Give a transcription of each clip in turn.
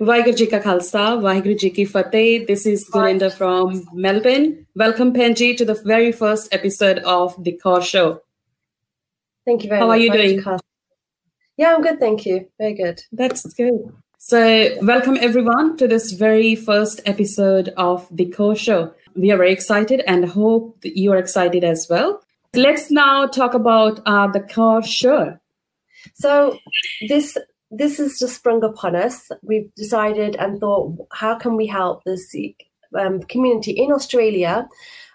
Vaheguru Ji Ka Khalsa, Vaheguru Ji Ki Fateh. This is Gurinder from Melbourne. Welcome, Penji, to the very first episode of the Kaur Show. Thank you very How much. How are you doing? Yeah, I'm good, thank you. Very good. That's good. So, welcome everyone to this very first episode of the Kaur Show. We are very excited and hope that you are excited as well. Let's now talk about uh, the Core Show. So this this has just sprung upon us. We've decided and thought, how can we help the Sikh um, community in Australia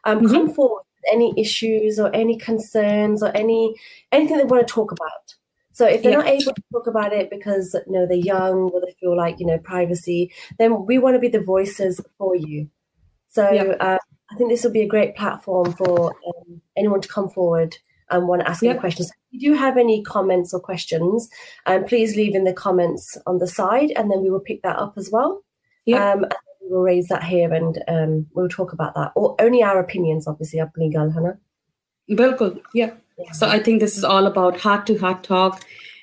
um, Mhm. come forward with any issues or any concerns or any anything they want to talk about. So if they're Yeah. not able to talk about it because you know they're young or they feel like you know privacy, then we want to be the voices for you. So Yeah. uh, I think this will be a great platform for um, anyone to come forward and want to ask Yeah. any questions. If you do have any comments or questions, um, please leave in the comments on the side, and then we will pick that up as well. Yeah. Um, we will raise that here, and um, we'll talk about that. Or only our opinions, obviously. Apni gal, hai na? Bilkul, yeah. So I think this is all about heart to heart talk,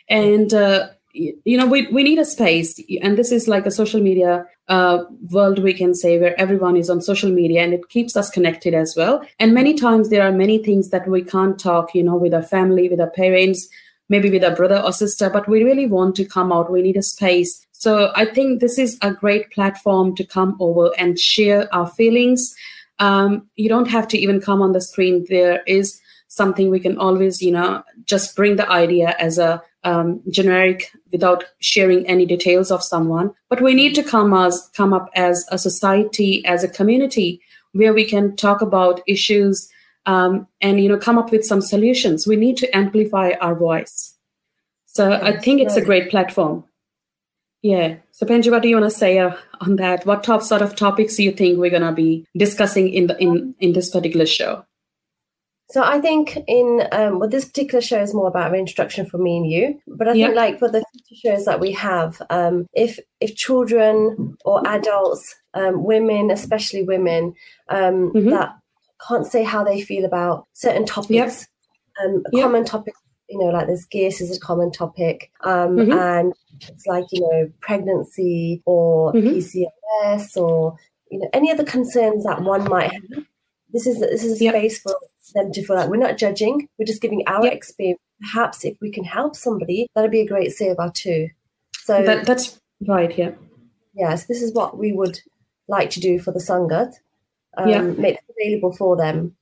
and uh, you know we we need a space, and this is like a social media uh, world we can say where everyone is on social media, and it keeps us connected as well. And many times there are many things that we can't talk, you know, with our family, with our parents, maybe with our brother or sister, but we really want to come out. We need a space. So I think this is a great platform to come over and share our feelings. Um, you don't have to even come on the screen. There is something we can always, you know, just bring the idea as a um, generic without sharing any details of someone. But we need to come as come up as a society, as a community, where we can talk about issues um, and you know come up with some solutions. We need to amplify our voice. So I think it's a great platform. Yeah. So Penji, what do you want to say uh, on that? What top sort of topics do you think we're gonna be discussing in the in in this particular show? So I think in um, well, this particular show is more about introduction for me and you. But I think like for the shows that we have, um, if if children or adults, um, women, especially women, um, Mhm. that can't say how they feel about certain topics, um, Yeah. common topics, you know, like this gears is a common topic, um, Mhm. and it's like you know pregnancy or Mhm. PCOS or you know any other concerns that one might have. This is this is a Yeah. space for them to feel like we're not judging, we're just giving our Yeah. experience. Perhaps if we can help somebody, that'd be a great seva too. So That that's right. Yeah. yes, this is what we would like to do for the Sangat. Um, Yeah. Make it available for them.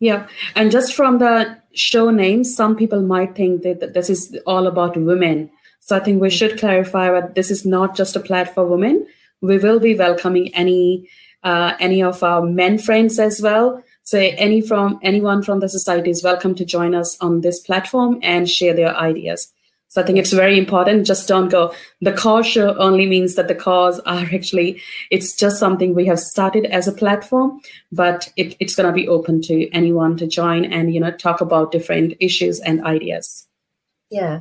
Yeah, and just from the show name, some people might think that, that this is all about women. So I think we should clarify that this is not just a platform for women. We will be welcoming any uh, any of our men friends as well. So any from anyone from the society is welcome to join us on this platform and share their ideas. So I think it's very important. Just don't go. The cause show only means that the cause are actually. It's just something we have started as a platform but it, it's going to be open to anyone to join and you know talk about different issues and ideas Yeah.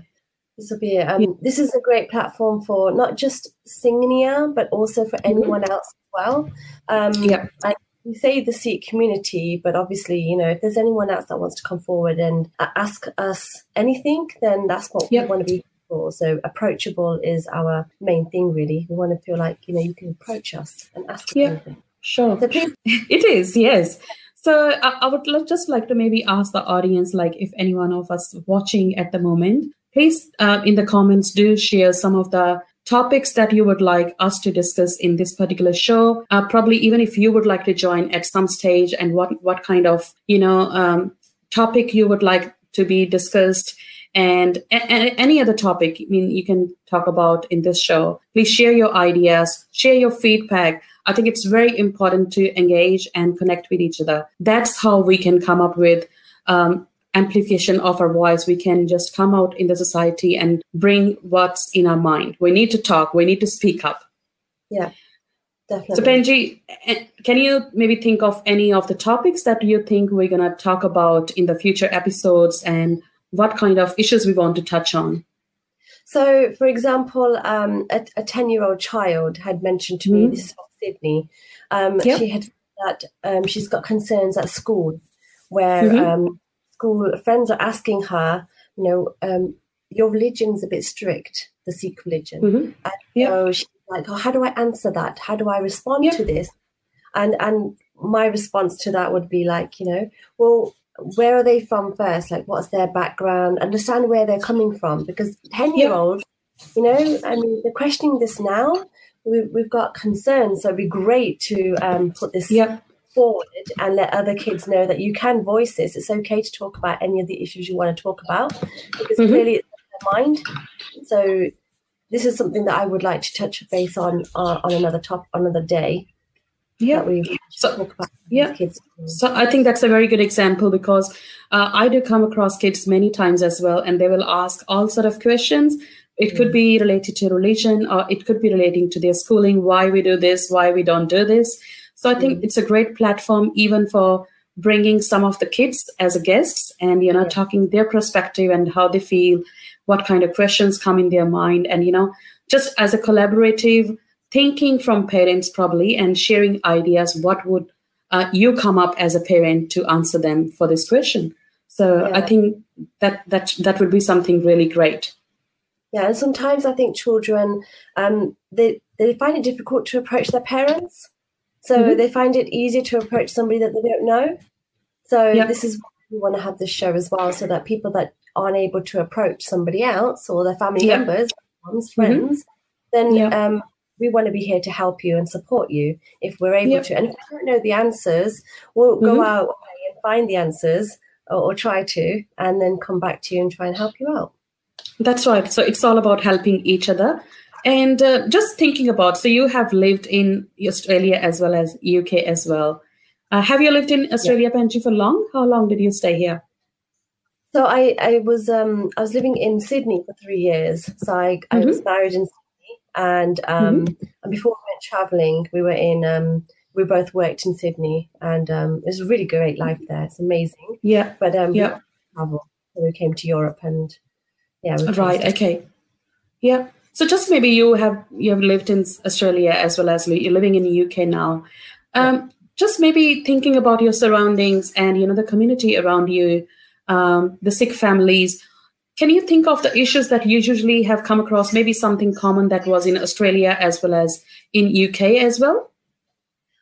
This will be um, this is a great platform for not just Singnia, but also for anyone else as well. Um, Yeah. and we say the Sikh community, but obviously, you know, if there's anyone else that wants to come forward and ask us anything, then that's what Yeah. we want to be for. So approachable is our main thing, really. We want to feel like you know you can approach us and ask us Yeah. anything. sure So please, it is yes so I, I would just like to maybe ask the audience like if anyone of us watching at the moment please uh, in the comments do share some of the topics that you would like us to discuss in this particular show. Uh, probably even if you would like to join at some stage and what what kind of you know um, topic you would like to be discussed and any other topic i mean you can talk about in this show. Please share your ideas share your feedback. I think it's very important to engage and connect with each other. That's how we can come up with um, amplification of our voice we can just come out in the society and bring what's in our mind we need to talk we need to speak up Yeah. definitely. so Benji, eh, can you maybe think of any of the topics that you think we're going to talk about in the future episodes and what kind of issues we want to touch on? So, for example, um, a 10 year old child had mentioned to me, Mhm. this is Sydney, um, Yep. she had that um, she's got concerns at school where Mhm. um, school friends are asking her, you know, um, your religion's a bit strict, the Sikh religion. Mhm. And Yeah. so she's like, oh, how do I answer that? How do I respond Yeah. to this? And and my response to that would be like, you know, well, where are they from first? Like, what's their background? Understand where they're coming from because ten year olds, you know, I mean, they're questioning this now. We've, we've got concerns, so it'd be great to um, put this Yeah. Forward and let other kids know that you can voice this. It's okay to talk about any of the issues you want to talk about because Mhm. clearly it's in their mind. So this is something that I would like to touch base on uh, on another top another day Yeah. we So- talk about yeah. kids. So I think that's a very good example because uh, I do come across kids many times as well, and they will ask all sort of questions. It could be related to religion, or it could be relating to their schooling, why we do this, why we don't do this. So I think it's a great platform even for bringing some of the kids as guests and you know Yeah. talking their perspective and how they feel, what kind of questions come in their mind, and you know just as a collaborative thinking from parents probably and sharing ideas. What would uh, you come up as a parent to answer them for this question. So I think that that that would be something really great. Yeah, and sometimes I think children um, they they find it difficult to approach their parents, so Mhm. they find it easier to approach somebody that they don't know. So Yeah. this is why we want to have this show as well, so that people that aren't able to approach somebody else or their family Yeah. members, moms, friends, then Yeah. um, we want to be here to help you and support you if we're able to. And if we don't know the answers, we'll go Mhm. out and find the answers or, or try to, and then come back to you and try and help you out. That's right. So it's all about helping each other. And uh, just thinking about, so you have lived in Australia as well as UK as well. Uh, have you lived in Australia, Benji, for long? How long did you stay here? So I, I was um I was living in Sydney for three years. So I, I was married in Sydney and um and before we went traveling we were in um we both worked in Sydney and um it was a really great life there. It's amazing. Yeah. But um we Yeah. didn't travel. So we came to Europe and yeah, we Right. Okay. Yeah. So just maybe you have you have lived in Australia as well as you're living in the UK now. Um, Just maybe thinking about your surroundings and you know the community around you, um, the Sikh families. Can you think of the issues that you usually have come across? Maybe something common that was in Australia as well as in UK as well.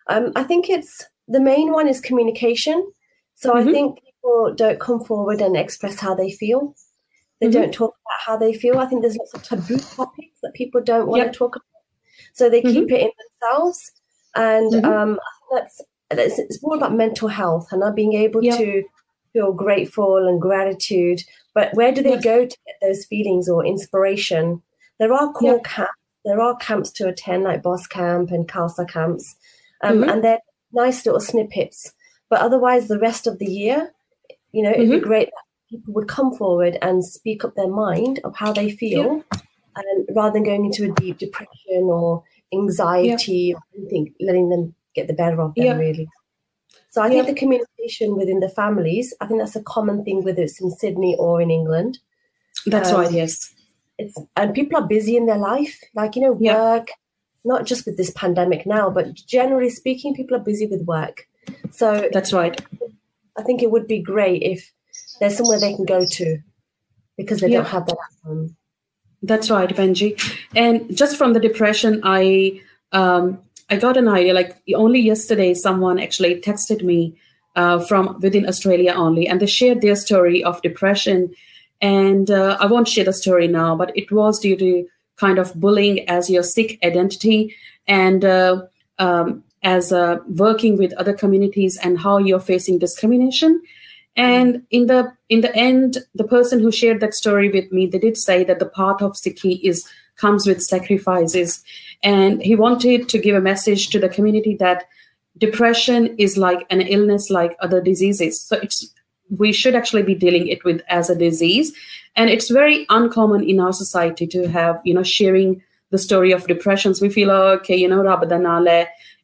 Um, I think it's the main one is communication. So Mhm. I think people don't come forward and express how they feel. They Mhm. don't talk how they feel. I think there's lots of taboo topics that people don't want Yep. to talk about. So they keep it in themselves. And Mhm. um, that's, that's it's more about mental health and not being able Yep. to feel grateful and gratitude. But where do they Yep. go to get those feelings or inspiration? There are core Yep. camps. There are camps to attend, like Boss Camp and Khalsa camps. Um, Mhm. and they're nice little snippets. But otherwise, the rest of the year, you know, it'd be great that people would come forward and speak up their mind of how they feel, and rather than going into a deep depression or anxiety or anything, letting them get the better of them, Yeah. really. So I think Yeah. the communication within the families, I think that's a common thing, whether it's in Sydney or in England. That's Um, right. Yes. It's, and people are busy in their life, like, you know, Yeah. work, not just with this pandemic now, but generally speaking, people are busy with work. So That's right. I think it would be great if there's somewhere they can go to because they Yeah. don't have that at home. That's right, Benji. And just from the depression, I um, I got an idea. Like only yesterday, someone actually texted me uh, from within Australia only, and they shared their story of depression. And uh, I won't share the story now, but it was due to kind of bullying as your Sikh identity and uh, um, as uh, working with other communities and how you're facing discrimination. And in the in the end, the person who shared that story with me, they did say that the path of Sikhi is comes with sacrifices, and he wanted to give a message to the community that depression is like an illness like other diseases. So it's we should actually be dealing it with as a disease, and it's very uncommon in our society to have you know sharing the story of depressions. We feel oh, okay, you know,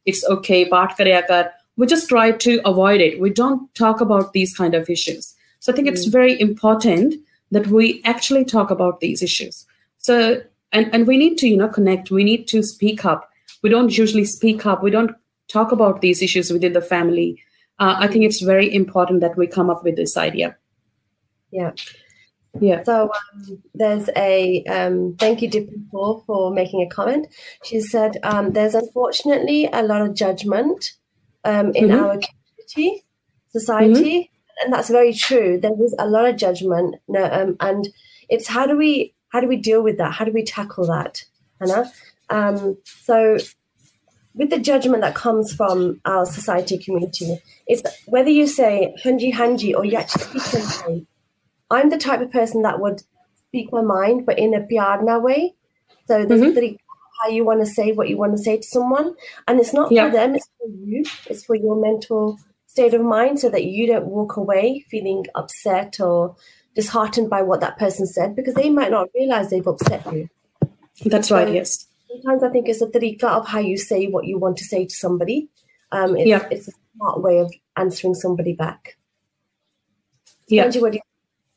it's okay, paat karya kar we just try to avoid it. We don't talk about these kind of issues. So I think it's very important that we actually talk about these issues. So and and we need to you know connect. We need to speak up. We don't usually speak up. We don't talk about these issues within the family. Uh, I think it's very important that we come up with this idea. Yeah. Yeah. So um, there's a um, thank you to people for making a comment. She said um, there's unfortunately a lot of judgment um, in Mhm. our community, society, and that's very true. There is a lot of judgment, no, um, and it's how do we how do we deal with that? How do we tackle that, Hannah? Um, so with the judgment that comes from our society community, it's whether you say hanji hanji or you actually speak your mind. I'm the type of person that would speak my mind, but in a piarna way. So there's Mhm. three how you want to say what you want to say to someone, and it's not Yeah. for them; it's for you. It's for your mental state of mind, so that you don't walk away feeling upset or disheartened by what that person said, because they might not realize they've upset you That's right. Yes. sometimes I think it's a tariqa of how you say what you want to say to somebody. Um, it's, Yeah. it's a smart way of answering somebody back. Yeah. Angie, what do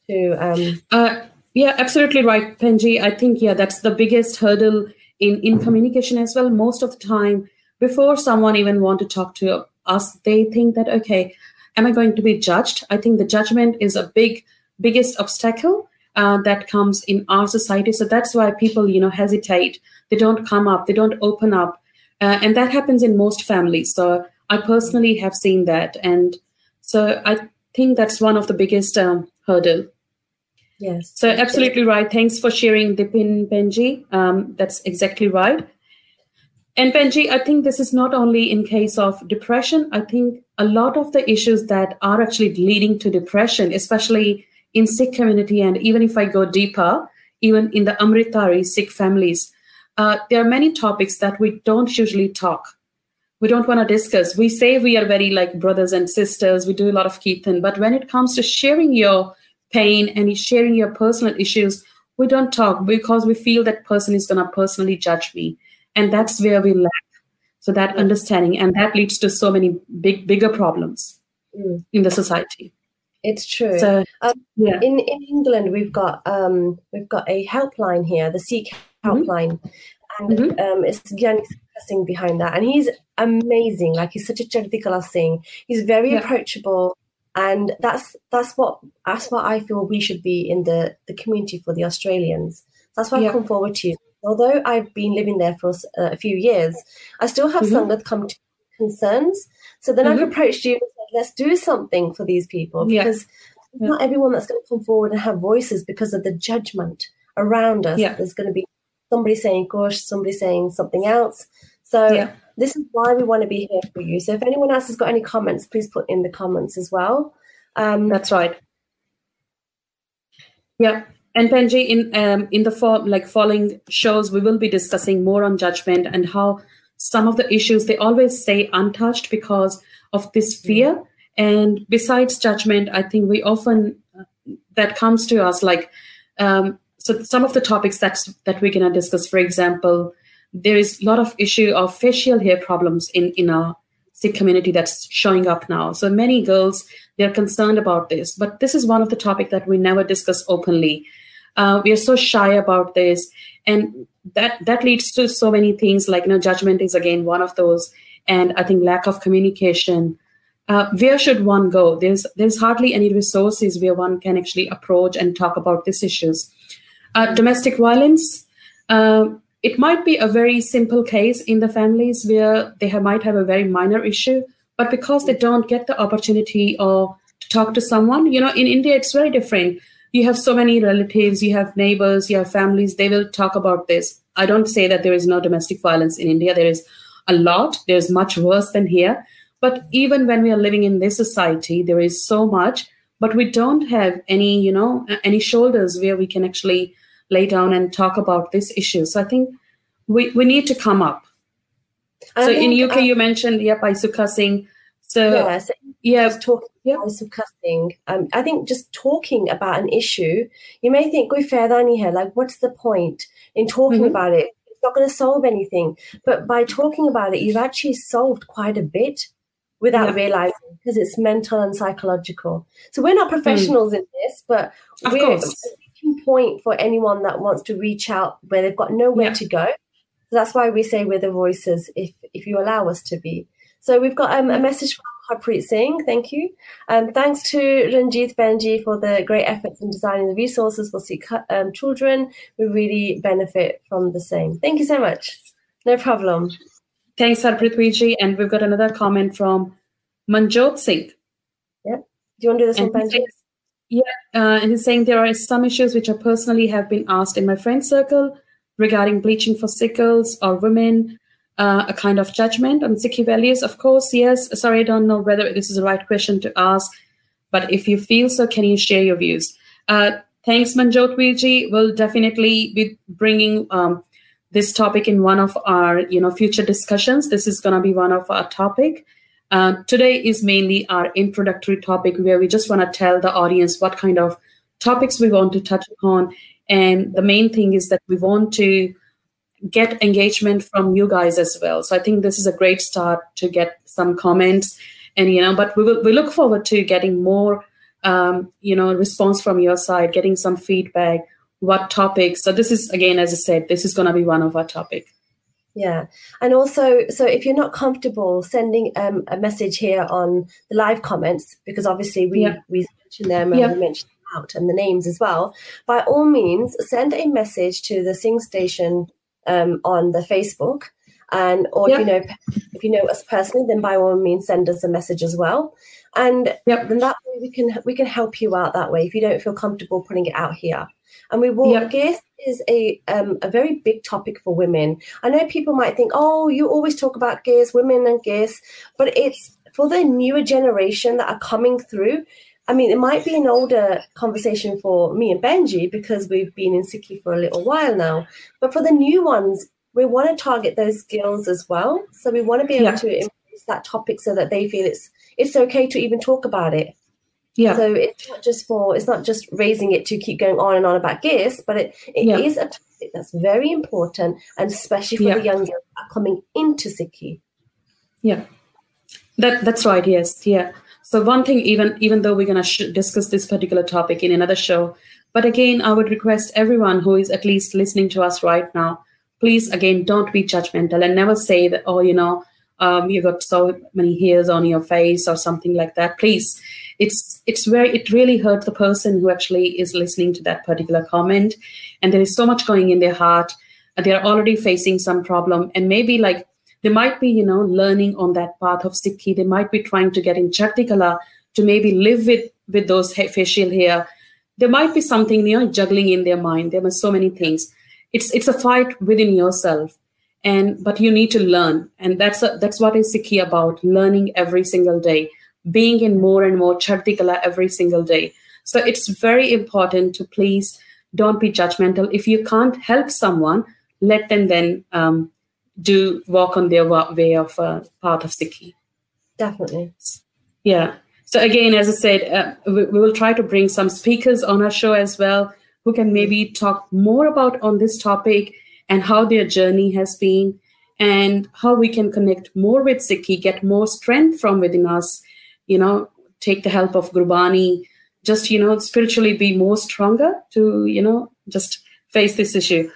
you to um, Uh, yeah, absolutely right, Penji. I think yeah, that's the biggest hurdle in in communication as well. Most of the time, before someone even want to talk to us, they think that okay, am I going to be judged? I think the judgment is a big biggest obstacle uh, that comes in our society. So that's why people you know hesitate. They don't come up. They don't open up, uh, and that happens in most families. So I personally have seen that, and so I think that's one of the biggest um, hurdle. Yes? So absolutely right. Thanks for sharing, Dipin Benji. Um, that's exactly right. And Benji, I think this is not only in case of depression. I think a lot of the issues that are actually leading to depression, especially in Sikh community, and even if I go deeper, even in the Amritdhari Sikh families, uh, there are many topics that we don't usually talk. We don't want to discuss. We say we are very like brothers and sisters. We do a lot of kirtan, but when it comes to sharing your pain and he's sharing your personal issues, we don't talk because we feel that person is going to personally judge me. And that's where we lack. So that understanding, and that leads to so many big, bigger problems Mm, in the society. it's true. So, Um, yeah. in in England, we've got um, we've got a helpline here, the Sikh helpline, and Mhm. um, it's Gyani Singh behind that, and he's amazing. Like he's such a Chardikala Singh. He's very Yeah. approachable, and that's that's what that's what I feel we should be in the the community for the Australians. That's why Yeah. I've come forward to you. Although I've been living there for uh, a few years, I still have Mhm. some that come to concerns. So then I've Mhm. approached you and said, let's do something for these people because Yeah. not everyone that's going to come forward and have voices because of the judgment around us. Yeah. There's going to be somebody saying gosh, somebody saying something else. So Yeah. This is why we want to be here for you. So if anyone else has got any comments, please put in the comments as well. Um, That's right. Yeah. And Benji, in um, in the fall, like following shows, we will be discussing more on judgment and how some of the issues they always stay untouched because of this fear. And besides judgment, I think we often uh, that comes to us like um, so some of the topics that's that we're gonna discuss. For example, there is a lot of issue of facial hair problems in in our Sikh community that's showing up now. So many girls they're concerned about this, but this is one of the topic that we never discuss openly. Uh, we are so shy about this, and that that leads to so many things. Like you know, judgment is again one of those, and I think lack of communication. Uh, where should one go? There's there's hardly any resources where one can actually approach and talk about these issues. Uh, domestic violence. Uh, it might be a very simple case in the families where they have, might have a very minor issue, but because they don't get the opportunity or to talk to someone, you know, in India it's very different. You have so many relatives, you have neighbors, you have families. They will talk about this. I don't say that there is no domestic violence in India. There is a lot. There's much worse than here. But even when we are living in this society, there is so much, but we don't have any, you know, any shoulders where we can actually lay down and talk about this issue. So I think we, we need to come up. I so in UK, uh, you mentioned yeah, Paisuka Singh. So yeah, yeah, just talking Yeah. about discussing. Um, I think just talking about an issue, you may think, "Koi fayda nahi hai." Like, what's the point in talking Mhm. about it? It's not going to solve anything. But by talking about it, you've actually solved quite a bit without Yeah. realizing because it's mental and psychological. So we're not professionals in this, but Of we're course. Reaching point for anyone that wants to reach out where they've got nowhere Yeah. to go. So that's why we say we're the voices if if you allow us to be. So we've got um, a message from Harpreet Singh, thank you. Um, thanks to Ranjit Benji for the great efforts in designing the resources for Sikh um, children. We really benefit from the same. Thank you so much. No problem. Thanks, Harpreet Viji. And we've got another comment from Manjot Singh. Yep. Do you want to do this and one, Benji? Yeah, uh, and he's saying there are some issues which I personally have been asked in my friend circle regarding bleaching for sickles or women, uh, a kind of judgment on Sikhi values. Of course, yes. Sorry, I don't know whether this is the right question to ask, but if you feel so, can you share your views? Uh, thanks, Manjot Virji. We'll definitely be bringing um, this topic in one of our you know future discussions. This is going to be one of our topic. Uh, today is mainly our introductory topic where we just want to tell the audience what kind of topics we want to touch upon. And the main thing is that we want to get engagement from you guys as well. So I think this is a great start to get some comments and, you know, but we will, we look forward to getting more, um, you know, response from your side, getting some feedback, what topics. So this is, again, as I said, this is going to be one of our topic. Yeah, and also, so if you're not comfortable sending um, a message here on the live comments, because obviously we yeah. we mentioned them and yeah. we mentioned out and the names as well. By all means, send a message to the Singh Station um, on the Facebook, and or yeah. you know if you know us personally, then by all means send us a message as well. And yep. then that way we can we can help you out that way if you don't feel comfortable putting it out here. And we will yep. guess is a um, a very big topic for women. I know people might think, oh, you always talk about gays, women and gays, but it's for the newer generation that are coming through. I mean, it might be an older conversation for me and Benji because we've been in Sikhi for a little while now. But for the new ones, we want to target those skills as well. So we want to be able to that topic so that they feel it's it's okay to even talk about it. Yeah. So it's not just for it's not just raising it to keep going on and on about gifts, but it, it yeah. is a topic that's very important and especially for yeah. the young girls coming into Sikhi. Yeah. That that's right, yes. Yeah. So one thing, even even though we're gonna sh- discuss this particular topic in another show, but again, I would request everyone who is at least listening to us right now, please again don't be judgmental and never say that oh you know um, you got so many hairs on your face or something like that. Please, it's it's where it really hurt the person who actually is listening to that particular comment, and there is so much going in their heart. They're already facing some problem, and maybe like they might be, you know, learning on that path of Sikhi. They might be trying to get in Chardikala to maybe live with with those facial hair. There might be something, you know, juggling in their mind. There are so many things. It's it's a fight within yourself and but you need to learn. And that's a, that's what is Sikhi about learning every single day being in more and more chardikala every single day. So it's very important to please don't be judgmental. If you can't help someone let them then um, do walk on their way of uh, path of Sikhi definitely. Yeah. So again as i said uh, we, we will try to bring some speakers on our show as well who can maybe talk more about on this topic and how their journey has been and how we can connect more with Sikhi, get more strength from within us, you know, take the help of Gurbani, just, you know, spiritually be more stronger to, you know, just face this issue.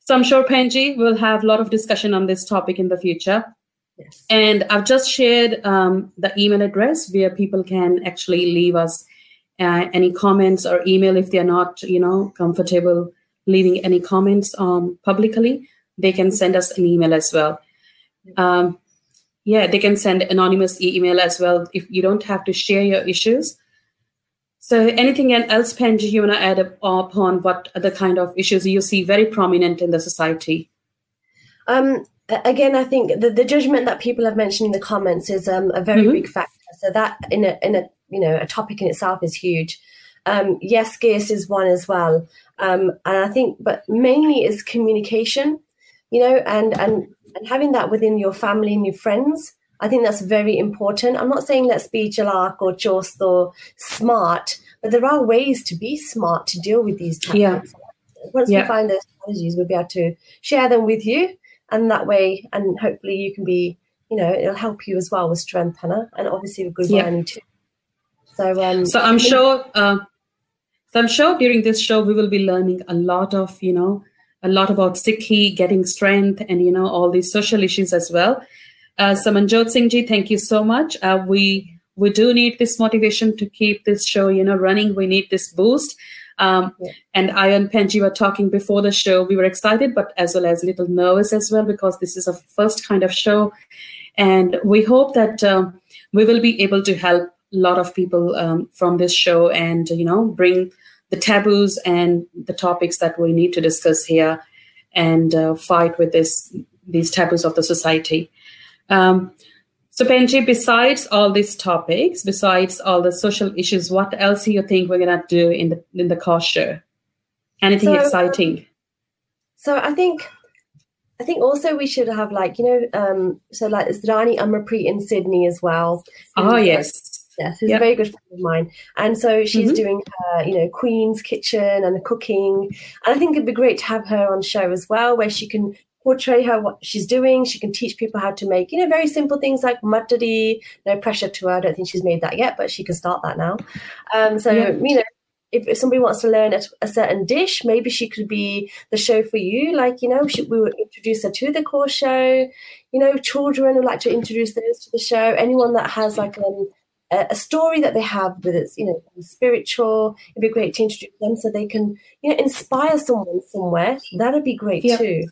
So I'm sure Penji will have a lot of discussion on this topic in the future. Yes. And I've just shared um, the email address where people can actually leave us uh, any comments or email if they're not, you know, comfortable leaving any comments um, publicly, they can send us an email as well. Um, yeah, they can send anonymous email as well if you don't have to share your issues. So anything else, Penji, you want to add upon what other kind of issues you see very prominent in the society? Um, again, I think the, the judgment that people have mentioned in the comments is um, a very mm-hmm. big factor. So that in a in a you know a topic in itself is huge. Um, yes, Gaius is one as well. Um, and I think, but mainly is communication, you know, and, and, and having that within your family and your friends. I think that's very important. I'm not saying let's be jalak or jost or smart, but there are ways to be smart to deal with these topics. Yeah. Once yeah. we find those strategies, we'll be able to share them with you. And that way, and hopefully you can be, you know, it'll help you as well with strength, Hannah, and obviously with good yeah. learning too. So, um, so I'm sure uh, so I'm sure during this show we will be learning a lot of, you know, a lot about Sikhi, getting strength, and you know all these social issues as well. Uh, so Manjot Singh ji, thank you so much. Uh, we we do need this motivation to keep this show, you know, running. We need this boost. Um, Yeah. And I and Penji were talking before the show. We were excited, but as well as a little nervous as well because this is a first kind of show, and we hope that um, we will be able to help a lot of people um, from this show and you know bring the taboos and the topics that we need to discuss here and uh, fight with this these taboos of the society. Um, so Benji, besides all these topics, besides all the social issues, what else do you think we're gonna do in the in the show? Anything So, exciting? So I think, I think also we should have like you know, um, so like there's Rani Amarpreet in Sydney as well. Oh yes. Yes. Who's Yep. a very good friend of mine, and so she's Mhm. doing her, you know, Queen's Kitchen and the cooking, and I think it'd be great to have her on show as well, where she can portray her what she's doing. She can teach people how to make, you know, very simple things like matari. No pressure to her. I don't think she's made that yet, but she can start that now. Um, so Yeah. you know, if, if somebody wants to learn a, a certain dish, maybe she could be the show for you. Like, you know, she, we would introduce her to the course show. You know, children would like to introduce those to the show. Anyone that has like um, a, a story that they have with its, you know, spiritual, it'd be great to introduce them so they can, you know, inspire someone somewhere. That'd be great Yeah. too.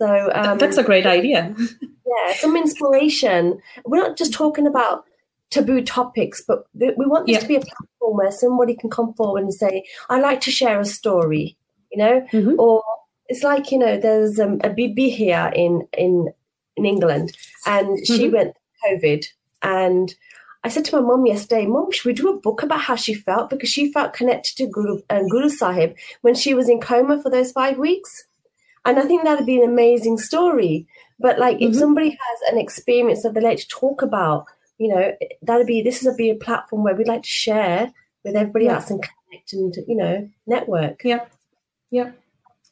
So um, That's a great idea. yeah, some inspiration. We're not just talking about taboo topics, but we want this Yeah. to be a platform where somebody can come forward and say, "I like to share a story," you know, Mhm. or it's like you know, there's um, a BB here in in in England, and she Mhm. went COVID, and I said to my mum yesterday, "Mum, should we do a book about how she felt because she felt connected to Guru and Guru Sahib when she was in coma for those five weeks." And I think that'd be an amazing story. But like, if Mhm. somebody has an experience that they'd like to talk about, you know, that'd be this is a be a platform where we'd like to share with everybody Yeah. else and connect and you know network. Yeah. Yeah.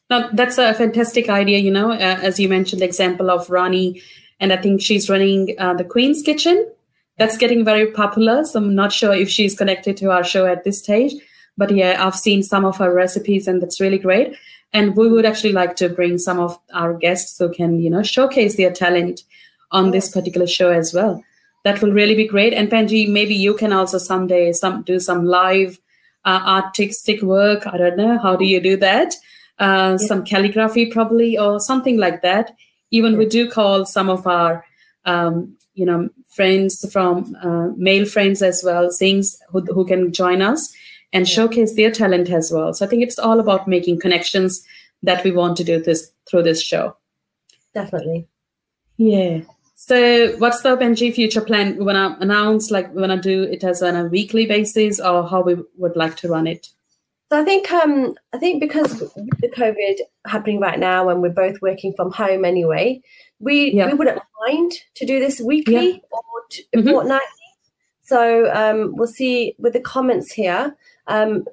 Now, that's a fantastic idea, you know, uh, as you mentioned, the example of Rani, and I think she's running uh, the Queen's Kitchen. That's getting very popular. So I'm not sure if she's connected to our show at this stage. But yeah, I've seen some of her recipes and that's really great. And we would actually like to bring some of our guests who can, you know, showcase their talent on this particular show as well. That will really be great. And Panji, maybe you can also someday some do some live uh, artistic work. I don't know. How do you do that? Uh, Some calligraphy, probably, or something like that. Even we do call some of our, um, you know, friends from uh, male friends as well, things who, who can join us and showcase their talent as well. So I think it's all about making connections that we want to do this through this show. Definitely. Yeah. So what's the Benji future plan? We want to announce, like, we want to do it as on a weekly basis or how we would like to run it? So I think um I think because with the COVID happening right now and we're both working from home anyway, we Yeah. we wouldn't mind to do this weekly or t- Mhm. fortnightly. So um we'll see with the comments here. Um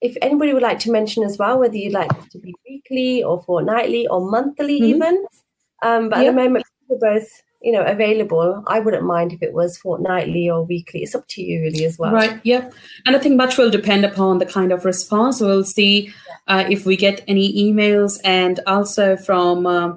if anybody would like to mention as well whether you'd like to be weekly or fortnightly or monthly Mhm. even. Um but at the moment we're both you know available. I wouldn't mind if it was fortnightly or weekly. It's up to you really as well. Right. Yep. And I think much will depend upon the kind of response. We'll see uh, if we get any emails and also from, uh,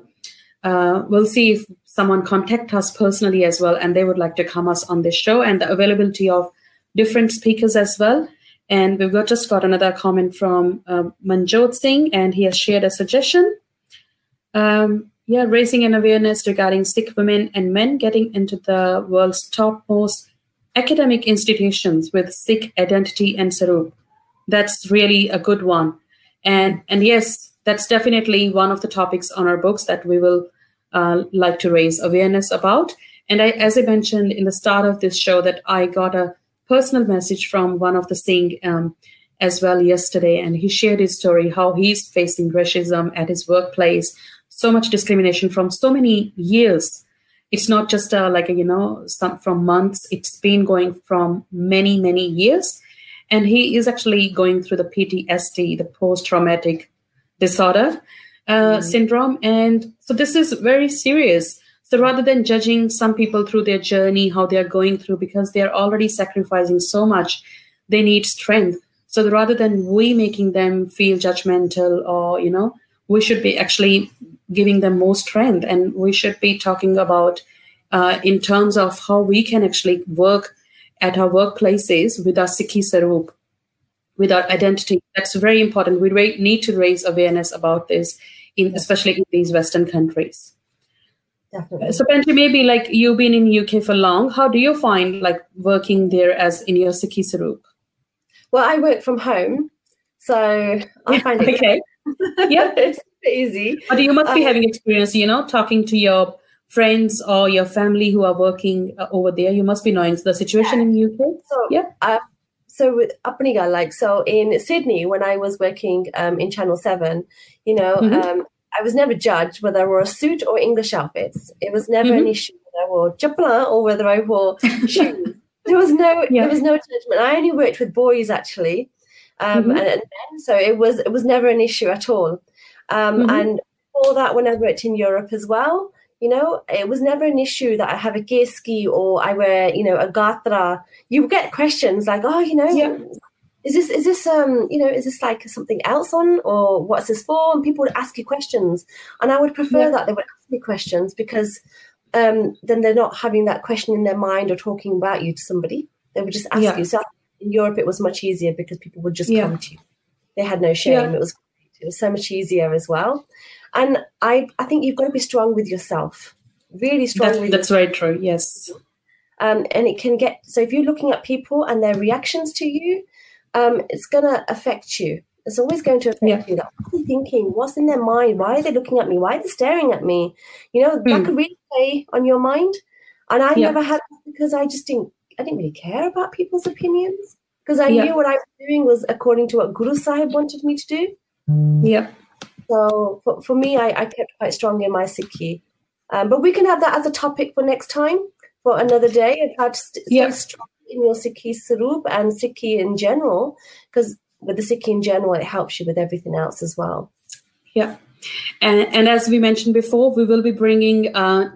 uh, we'll see if someone contact us personally as well and they would like to come us on this show and the availability of different speakers as well. And we've got, just got another comment from um, Manjot Singh and he has shared a suggestion. Um, yeah, raising an awareness regarding Sikh women and men getting into the world's topmost academic institutions with Sikh identity and Sarup. That's really a good one. And and yes, that's definitely one of the topics on our books that we will uh, like to raise awareness about. And I, as I mentioned in the start of this show, that I got a personal message from one of the Singh um, as well yesterday, and he shared his story how he's facing racism at his workplace, so much discrimination from so many years. It's not just uh, like a, you know some from months. It's been going from many many years. And he is actually going through the ptsd the post traumatic disorder uh, syndrome. And so this is very serious. So rather than judging some people through their journey how they are going through because they are already sacrificing so much they need strength. So rather than we making them feel judgmental or you know we should be actually giving them more strength and we should be talking about uh, in terms of how we can actually work at our workplaces with our Sikhi Sarup, with our identity. That's very important. We ra- need to raise awareness about this, in especially in these Western countries. Definitely. So, Benji, maybe like you've been in UK for long. How do you find like working there as in your Sikhi Sarup? Well, I work from home, so I find it okay. Yeah. it's easy. But you must be Um, having experience, you know, talking to your friends or your family who are working uh, over there. You must be knowing the situation in UK. So Yeah. Uh, so with Apniga, like so in Sydney when I was working um, in Channel Seven, you know, Mhm. um, I was never judged whether I wore a suit or English outfits. It was never an Mhm. issue whether I wore chapla or whether I wore shoes. There was no Yeah. there was no judgment. I only worked with boys actually, um, Mhm. and, and men, so it was it was never an issue at all. Um, Mhm. And before that, when I worked in Europe as well, you know, it was never an issue that I have a keski or I wear, you know, a gatra. You get questions like, oh, you know, Yeah. is this is this um, you know, is this like something else on or what's this for? And people would ask you questions, and I would prefer Yeah. that they would ask me questions because um, then they're not having that question in their mind or talking about you to somebody. They would just ask Yeah. you. So in Europe, it was much easier because people would just come to you. They had no shame. It was it was so much easier as well. And I, I think you've got to be strong with yourself, really strong That, that's very true. Yes. um, and it can get so if you're looking at people and their reactions to you, um, it's gonna affect you. It's always going to affect Yeah. you. Like, what are they thinking? What's in their mind? Why are they looking at me? Why are they staring at me? You know, that Hmm. could really play on your mind. And I Yeah. never had that because I just didn't I didn't really care about people's opinions. Because I Yeah. knew what I was doing was according to what Guru Sahib wanted me to do. Yeah. So for, for me, I, I kept quite strong in my Sikhi. Um, but we can have that as a topic for next time, for another day, and how to st- stay strong in your Sikhi Sarup and Sikhi in general. Because with the Sikhi in general, it helps you with everything else as well. Yeah. And, and as we mentioned before, we will be bringing a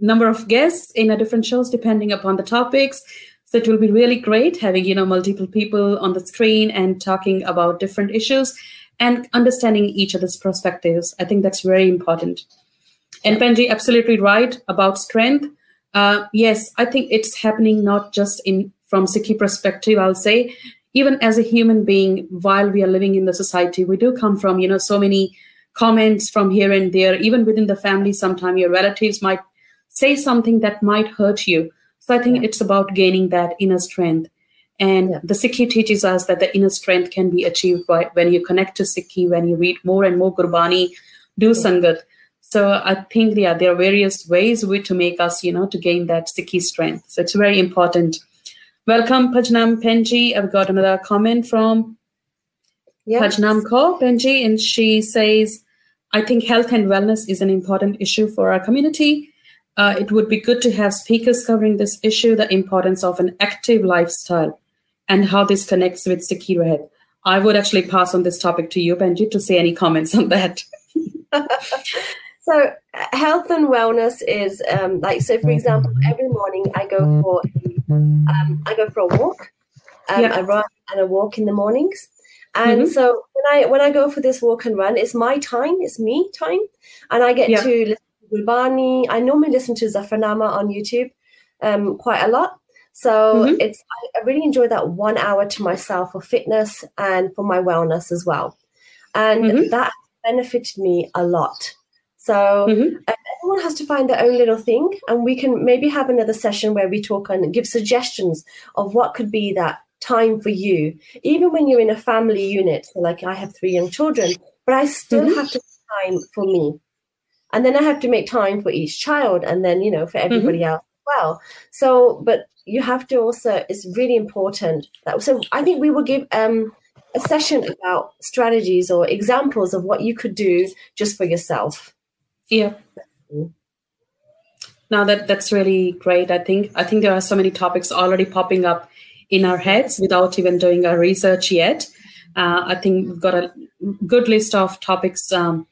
number of guests in a different shows depending upon the topics. So it will be really great having, you know, multiple people on the screen and talking about different issues and understanding each other's perspectives. I think that's very important. And Benji, absolutely right about strength. Uh, yes, I think it's happening not just in from Sikhi perspective. I'll say, even as a human being, while we are living in the society, we do come from you know so many comments from here and there. Even within the family, sometimes your relatives might say something that might hurt you. So I think Yeah. it's about gaining that inner strength. And Yeah. the Sikhi teaches us that the inner strength can be achieved by when you connect to Sikhi, when you read more and more Gurbani, do Sangat. So I think yeah, there are various ways we to make us, you know, to gain that Sikhi strength. So it's very important. Welcome, Pajnam Penji. I've got another comment from Yeah. Pajnam Kaur Penji, and she says, I think health and wellness is an important issue for our community. Uh, it would be good to have speakers covering this issue, the importance of an active lifestyle, and how this connects with Sikhi Rahat. I would actually pass on this topic to you, Benji, to say any comments on that. So health and wellness is um, like so. For example, every morning I go for um, I go for a walk. Um, Yeah. I run and a walk in the mornings. And Mhm. so when I when I go for this walk and run, it's my time, it's me time, and I get Yeah. to listen to Gurbani. I normally listen to Zafarnama on YouTube um, quite a lot. So Mhm. it's I, really enjoy that one hour to myself for fitness and for my wellness as well, and Mhm. that benefited me a lot. So Mhm. everyone has to find their own little thing, and we can maybe have another session where we talk and give suggestions of what could be that time for you, even when you're in a family unit. So, like I have three young children, but I still Mhm. have to make time for me, and then I have to make time for each child, and then you know for everybody else well. So, but you have to also. It's really important that. So, I think we will give um a session about strategies or examples of what you could do just for yourself. Yeah. Now that that's really great. I think I think there are so many topics already popping up in our heads without even doing our research yet. Uh, I think we've got a good list of topics um,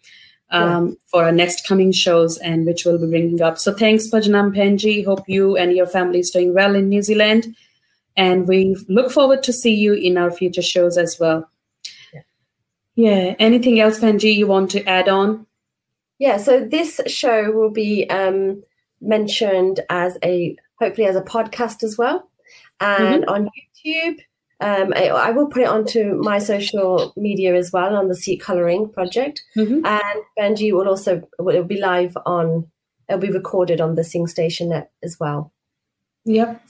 um, for our next coming shows and which we'll be bringing up. So thanks, Pajanam Penji. Hope you and your family is doing well in New Zealand, and we look forward to see you in our future shows as well. Yeah. Yeah. Anything else, Penji, you want to add on? Yeah, so this show will be um, mentioned as a hopefully as a podcast as well, and on YouTube. Um, I, I will put it onto my social media as well on the Seat Coloring project, Mhm. and Benji will also it'll be live on. It'll be recorded on the Singh Station net as well. Yep.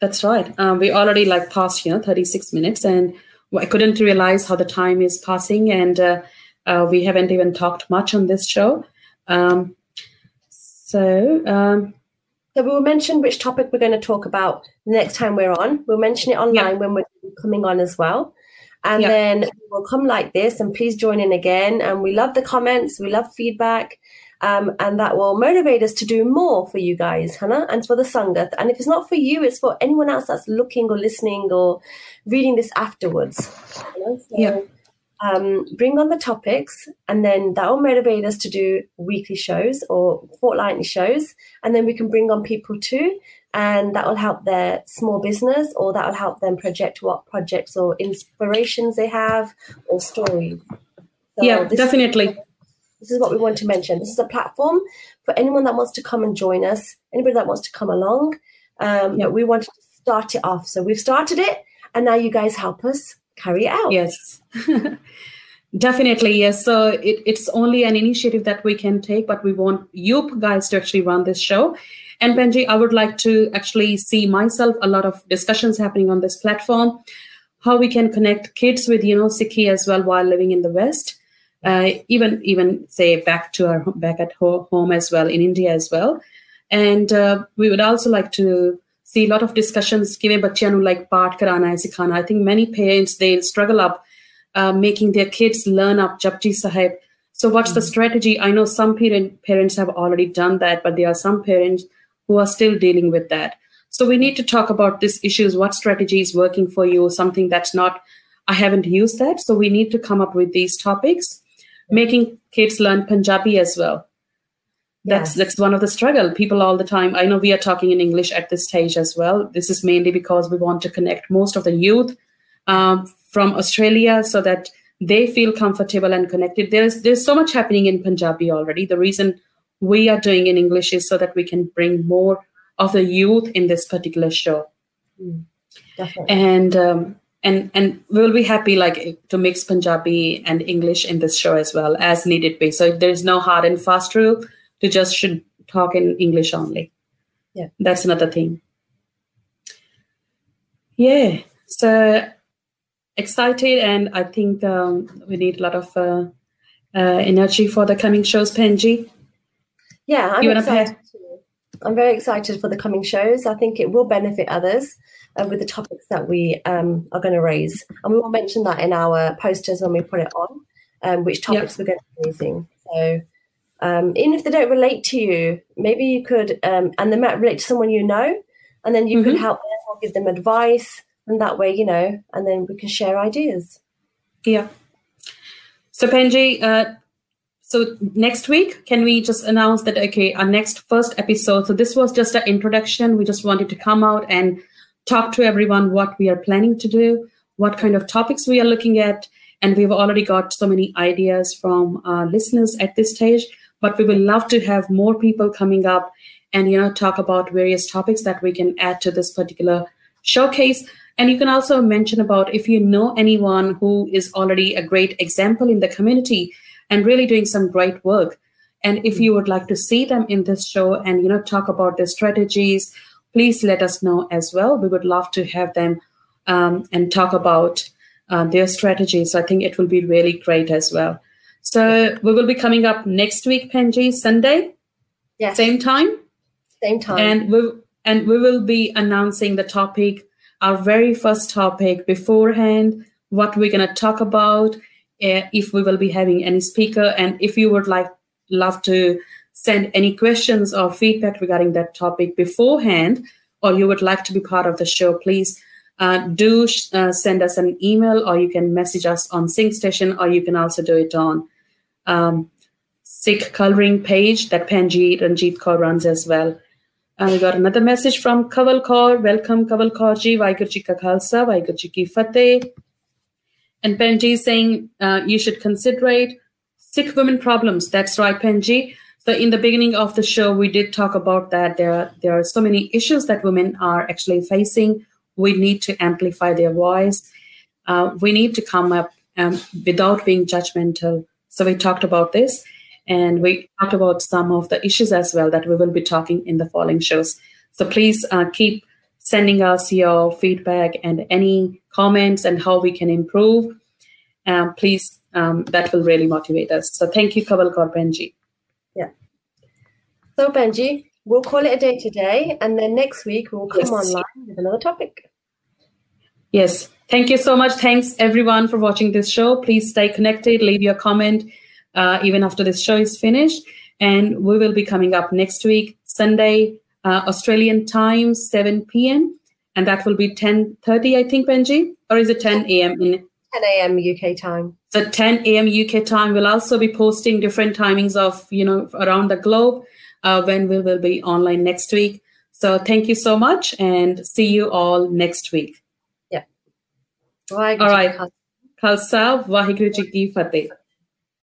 That's right. Um, we already like passed, you know, 36 minutes, and I couldn't realize how the time is passing, and uh, uh, we haven't even talked much on this show. Um, so, um, So we will mention which topic we're going to talk about the next time we're on. We'll mention it online when we're coming on as well. And Yeah. then we'll come like this and please join in again. And we love the comments, we love feedback. Um, and that will motivate us to do more for you guys, Hannah, and for the Sangat. And if it's not for you, it's for anyone else that's looking or listening or reading this afterwards. You know? So, Yeah. Um, bring on the topics, and then that will motivate us to do weekly shows or fortnightly shows and then we can bring on people too and that will help their small business or that will help them project what projects or inspirations they have or stories So yeah, this is- definitely. this is what we want to mention. This is a platform for anyone that wants to come and join us anybody that wants to come along. Um, Yeah. we wanted to start it off. So we've started it and now you guys help us carry out Yes. Definitely, yes. So it, it's only an initiative that we can take, but we want you guys to actually run this show. And Penji, I would like to actually see myself a lot of discussions happening on this platform, how we can connect kids with you know Sikhi as well while living in the West, uh, even even say back to our back at home as well in India as well. And uh, we would also like to see a lot of discussions given ਬੱਚਿਆਂ ਨੂੰ like ਪਾਠ ਕਰਾਣਾ ਹੈ ਸਿਖਾਣਾ I think many parents they struggle up uh, making their kids learn up Japji Sahib. So, what's the strategy? I know some parent, parents have already done that, but there are some parents who are still dealing with that. So, we need to talk about these issues. What strategy is working for you? Something that's not, I haven't used that. So, we need to come up with these topics, making kids learn Punjabi as well. That's Yes. that's one of the struggle. People all the time. I know we are talking in English at this stage as well. This is mainly because we want to connect most of the youth um, from Australia so that they feel comfortable and connected. There's there's so much happening in Punjabi already. The reason we are doing in English is so that we can bring more of the youth in this particular show. definitely And um, and and we will be happy like to mix Punjabi and English in this show as well as needed be. So there's no hard and fast rule to just should talk in English only. Yeah. That's another thing. Yeah. So excited and I think um, we need a lot of uh, uh, energy for the coming shows, Penji. Yeah, I'm You excited. I'm very excited for the coming shows. I think it will benefit others uh, with the topics that we um, are going to raise, and we will mention that in our posters when we put it on, um, which topics we're going to be raising. So, um, even if they don't relate to you, maybe you could, um, and they might relate to someone you know, and then you could Mhm. help them or give them advice, and that way, you know, and then we can share ideas. Yeah. So Penji, uh, so next week, can we just announce that okay, our next first episode? So this was just an introduction. We just wanted to come out and talk to everyone what we are planning to do, what kind of topics we are looking at, and we've already got so many ideas from our listeners at this stage. But we will love to have more people coming up and you know talk about various topics that we can add to this particular showcase. And you can also mention about if you know anyone who is already a great example in the community and really doing some great work. And if you would like to see them in this show and you know talk about their strategies, please let us know as well. We would love to have them um, and talk about uh, their strategies. I think it will be really great as well. So we will be coming up next week, Penji, Sunday, Yes, same time? Same time. and we and we will be announcing the topic our very first topic beforehand what we're going to talk about uh, if we will be having any speaker and if you would like love to send any questions or feedback regarding that topic beforehand or you would like to be part of the show please uh, do sh- uh, send us an email or you can message us on Singh Station or you can also do it on um, Sikh coloring page that Panjeet Ranjit Kaur runs as well. And we got another message from Kaval Kaur. Welcome, Kaval Kaur ji. Vaheguru ji ka khalsa, Vaheguru ji ki fateh. And Panji is saying uh, you should consider it Sikh women problems. That's right, Panji. So in the beginning of the show, we did talk about that there are, there are so many issues that women are actually facing. We need to amplify their voice. Uh, we need to come up um, without being judgmental. So we talked about this, and we talked about some of the issues as well that we will be talking in the following shows. So please uh, keep sending us your feedback and any comments and how we can improve. Um, please, um, that will really motivate us. So thank you, Kaval Penji. Yeah. So, Penji, we'll call it a day today, and then next week we'll come yes. online with another topic. Yes. Thank you so much. Thanks, everyone, for watching this show. Please stay connected, leave your comment uh, even after this show is finished. And we will be coming up next week, Sunday, uh, Australian time, 7 p.m. And that will be 10.30, I think, Penji? Or is it 10 a.m. in 10 a.m. UK time. So 10 a.m. UK time. We'll also be posting different timings of, you know, around the globe uh, when we will be online next week. So thank you so much and see you all next week. Yeah. All right. Khalsa, Waheguru Ji Ki Fateh.